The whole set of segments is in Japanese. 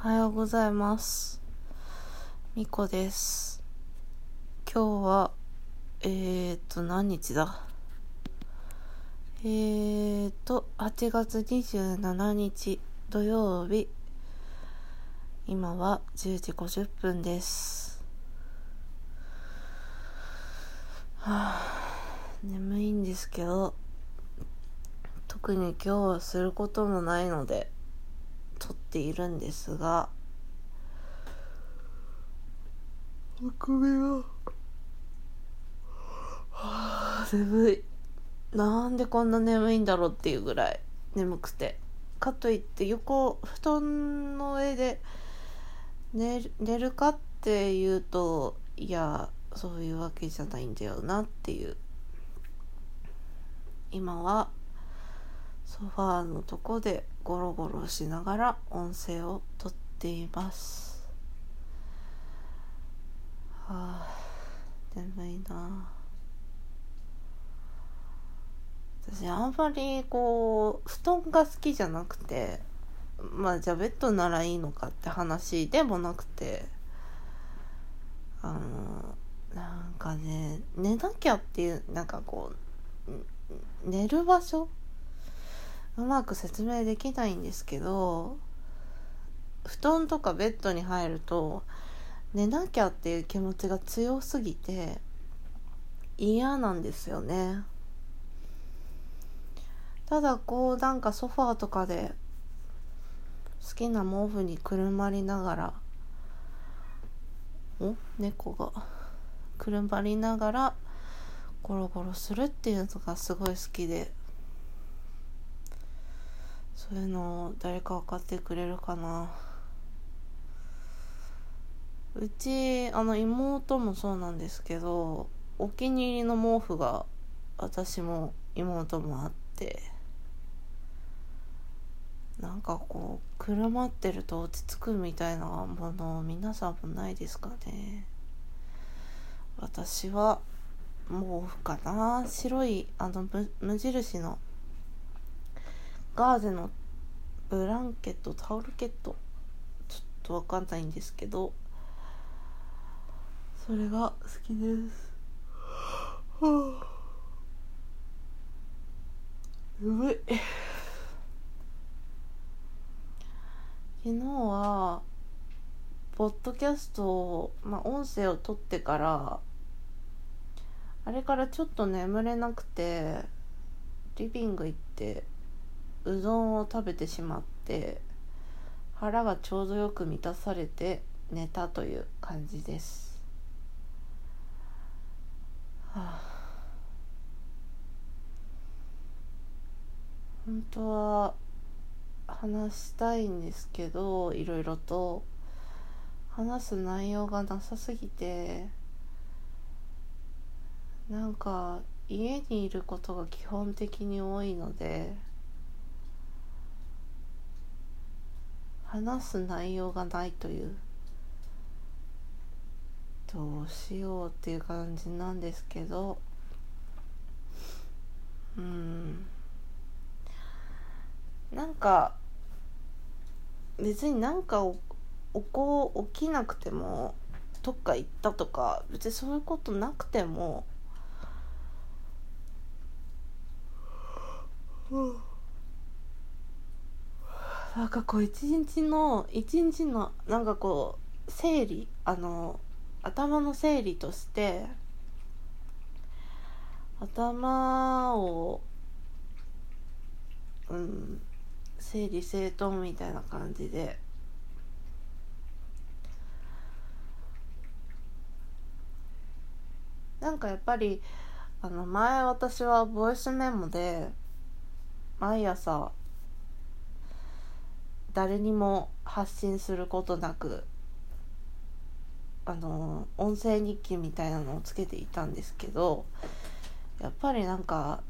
おはようございます。みこです。今日は、えーと、何日だ？えーと、8月27日土曜日。今は10時50分です。はぁ、眠いんですけど、特に今日はすることもないので、撮っているんですがお首がはあ眠い。なんでこんな眠いんだろうっていうぐらい眠くて。かといって横布団の上で寝る寝るかっていうといやそういうわけじゃないんだよなっていう。今はソファーのとこでゴロゴロしながら音声をとっています。はあ眠いな。私あんまりこう布団が好きじゃなくてまあじゃあベッドならいいのかって話でもなくてあのなんかね寝なきゃっていうなんかこう寝る場所うまく説明できないんですけど布団とかベッドに入ると寝なきゃっていう気持ちが強すぎて嫌なんですよね。ただこうなんかソファーとかで好きな毛布にくるまりながらお猫がくるまりながらゴロゴロするっていうのがすごい好きで。そういうの誰か分かってくれるかな。うちあの妹もそうなんですけどお気に入りの毛布が私も妹もあってなんかこうくるまってると落ち着くみたいなもの皆さんもないですかね。私は毛布かな。白いあの無印のガーゼのブランケットタオルケット。ちょっとわかんないんですけど。それが好きです。はあ眠い昨日はポッドキャストを、まあ、音声を取ってからあれからちょっと眠れなくてリビング行ってうどんを食べてしまって腹がちょうどよく満たされて寝たという感じです、はあ、本当は話したいんですけどいろいろと。話す内容がなさすぎてなんか家にいることが基本的に多いので話す内容がないという。どうしようっていう感じなんですけど。うん。なんか別になんか起こ起きなくてもどっか行ったとか別にそういうことなくても。うんなんかこう一日の一日のなんかこう整理あの頭の整理として頭をうん整理整頓みたいな感じで。なんかやっぱりあの前私はボイスメモで毎朝誰にも発信することなくあの音声日記みたいなのをつけていたんですけどやっぱりなんか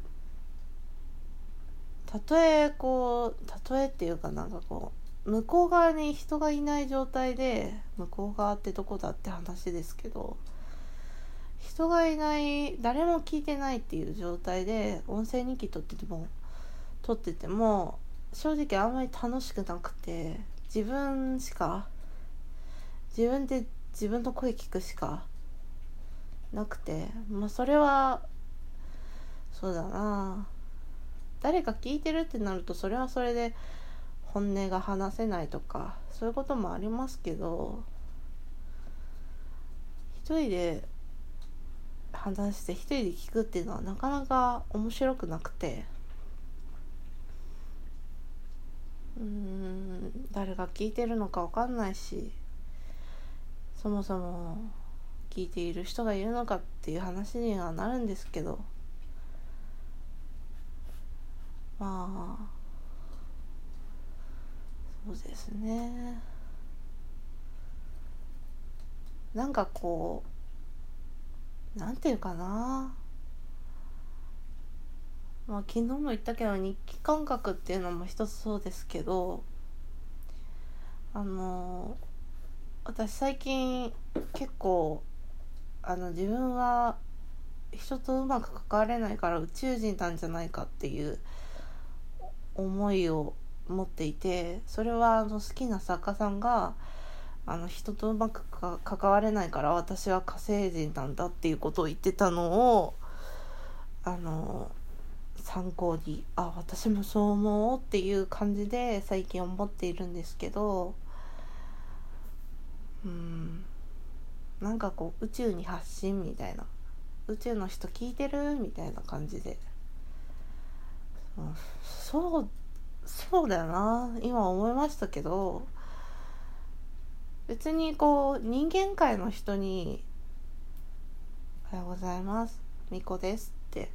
たとえこうたとえっていうかなんかこう向こう側に人がいない状態で向こう側ってどこだって話ですけど人がいない誰も聞いてないっていう状態で音声日記撮ってても撮ってても正直あんまり楽しくなくて自分しか自分で自分の声聞くしかなくてまあそれはそうだな。誰か聞いてるってなるとそれはそれで本音が話せないとかそういうこともありますけど一人で話して一人で聞くっていうのはなかなか面白くなくて。うん誰が聞いてるのか分かんないしそもそも聞いている人がいるのかっていう話にはなるんですけどまあそうですね。なんかこうなんていうかな。まあ昨日も言ったけど日記感覚っていうのも一つそうですけどあの私最近結構あの自分は人とうまく関われないから宇宙人なんじゃないかっていう思いを持っていてそれはあの好きな作家さんがあの人とうまく関われないから私は火星人なんだっていうことを言ってたのをあの参考にあ私もそう思うっていう感じで最近思っているんですけどうんなんかこう宇宙に発信みたいな宇宙の人聞いてるみたいな感じで、そうそうだよな今思いましたけど別にこう人間界の人に「おはようございますみこです」って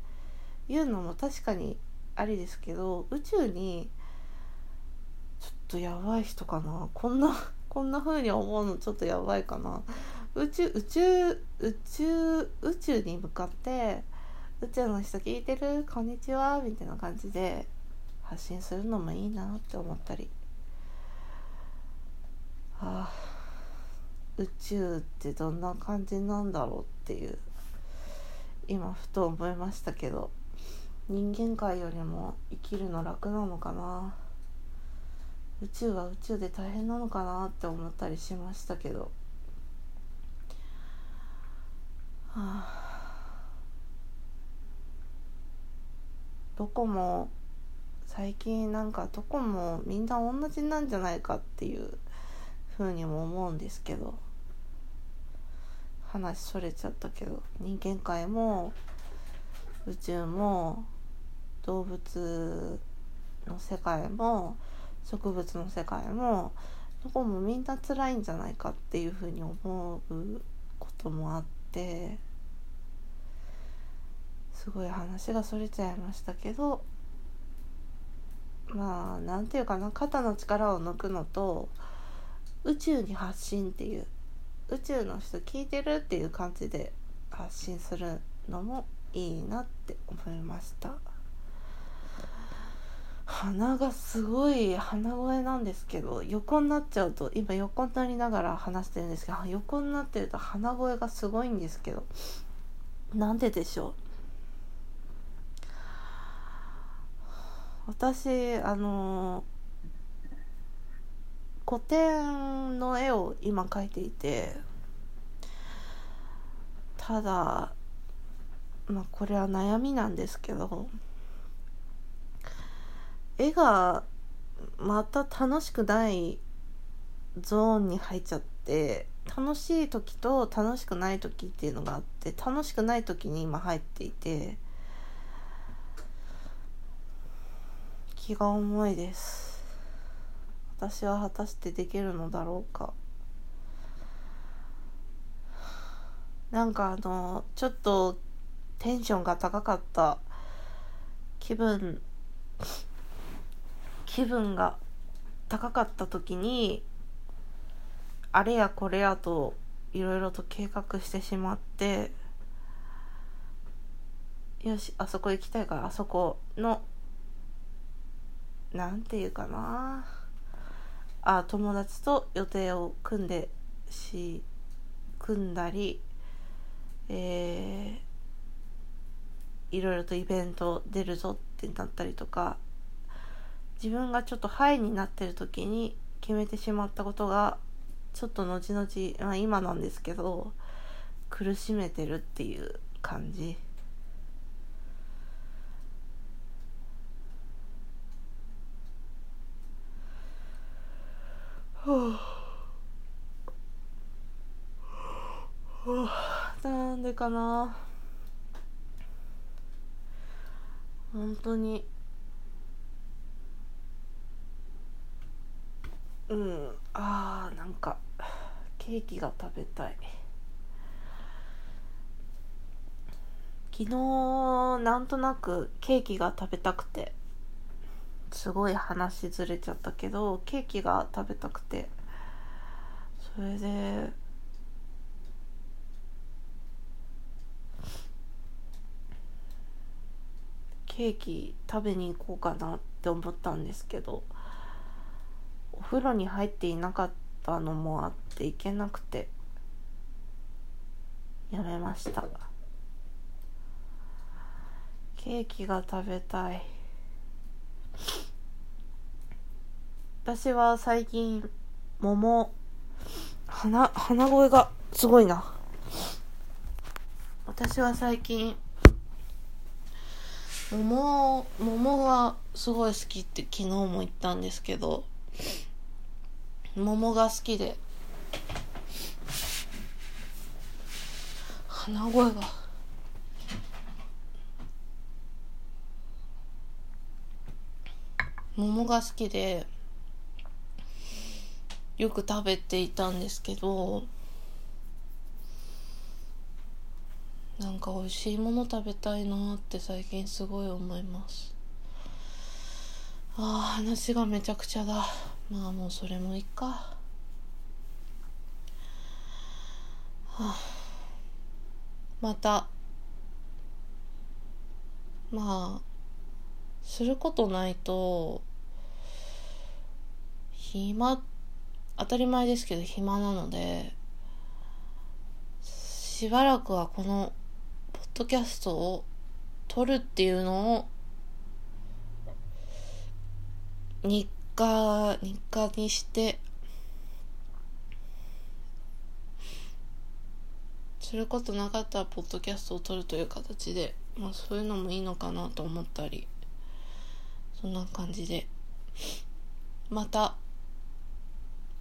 言うのも確かにありですけど宇宙にちょっとやばい人かな。こんなこんな風に思うのちょっとやばいかな。宇宙宇宙宇宙宇宙に向かって宇宙の人聞いてる？こんにちは。みたいな感じで発信するのもいいなって思ったり。ああ宇宙ってどんな感じなんだろうっていう今ふと思いましたけど。人間界よりも生きるの楽なのかな。宇宙は宇宙で大変なのかなって思ったりしましたけど。はあ。どこも最近なんかどこもみんな同じなんじゃないかっていうふうにも思うんですけど。話それちゃったけど。人間界も宇宙も動物の世界も植物の世界もどこもみんな辛いんじゃないかっていうふうに思うこともあってすごい話がそれちゃいましたけどまあなんていうかな肩の力を抜くのと宇宙に発信っていう宇宙の人聞いてるっていう感じで発信するのもいいなって思いました。鼻がすごい鼻声なんですけど横になっちゃうと今横になりながら話してるんですけど横になってると鼻声がすごいんですけどなんででしょう？私あの古典の絵を今描いていてただまあこれは悩みなんですけど絵がまた楽しくないゾーンに入っちゃって楽しい時と楽しくない時っていうのがあって楽しくない時に今入っていて気が重いです。私は果たしてできるのだろうか。なんかあのちょっとテンションが高かった。気分気分が高かった時にあれやこれやといろいろと計画してしまってよしあそこ行きたいからあそこのなんていうかな。あ友達と予定を組んでし組んだりえー、いろいろとイベント出るぞってなったりとか自分がちょっとハイになってる時に決めてしまったことがちょっと後々、まあ、今なんですけど苦しめてるっていう感じ。はあ、はあなんでかな。本当に。うん。あーなんかケーキが食べたい。昨日なんとなくケーキが食べたくてすごい話ずれちゃったけどケーキが食べたくて。それでケーキ食べに行こうかなって思ったんですけどお風呂に入っていなかったのもあって行けなくてやめました。ケーキが食べたい。私は最近桃鼻鼻声がすごいな。私は最近桃桃がすごい好きって昨日も言ったんですけど桃が好きで鼻声が。桃が好きでよく食べていたんですけどなんか美味しいもの食べたいなって最近すごい思います。ああ話がめちゃくちゃだ。まあもうそれもいいか。はあ。また。まあすることないと暇当たり前ですけど暇なのでしばらくはこのドキャストを撮るっていうのを日課日課にしてすることなかったらポッドキャストを撮るという形でまあそういうのもいいのかなと思ったりそんな感じで。また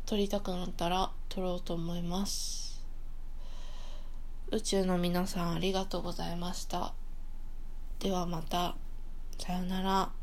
撮りたくなったら撮ろうと思います。宇宙の皆さんありがとうございました。ではまた。さようなら。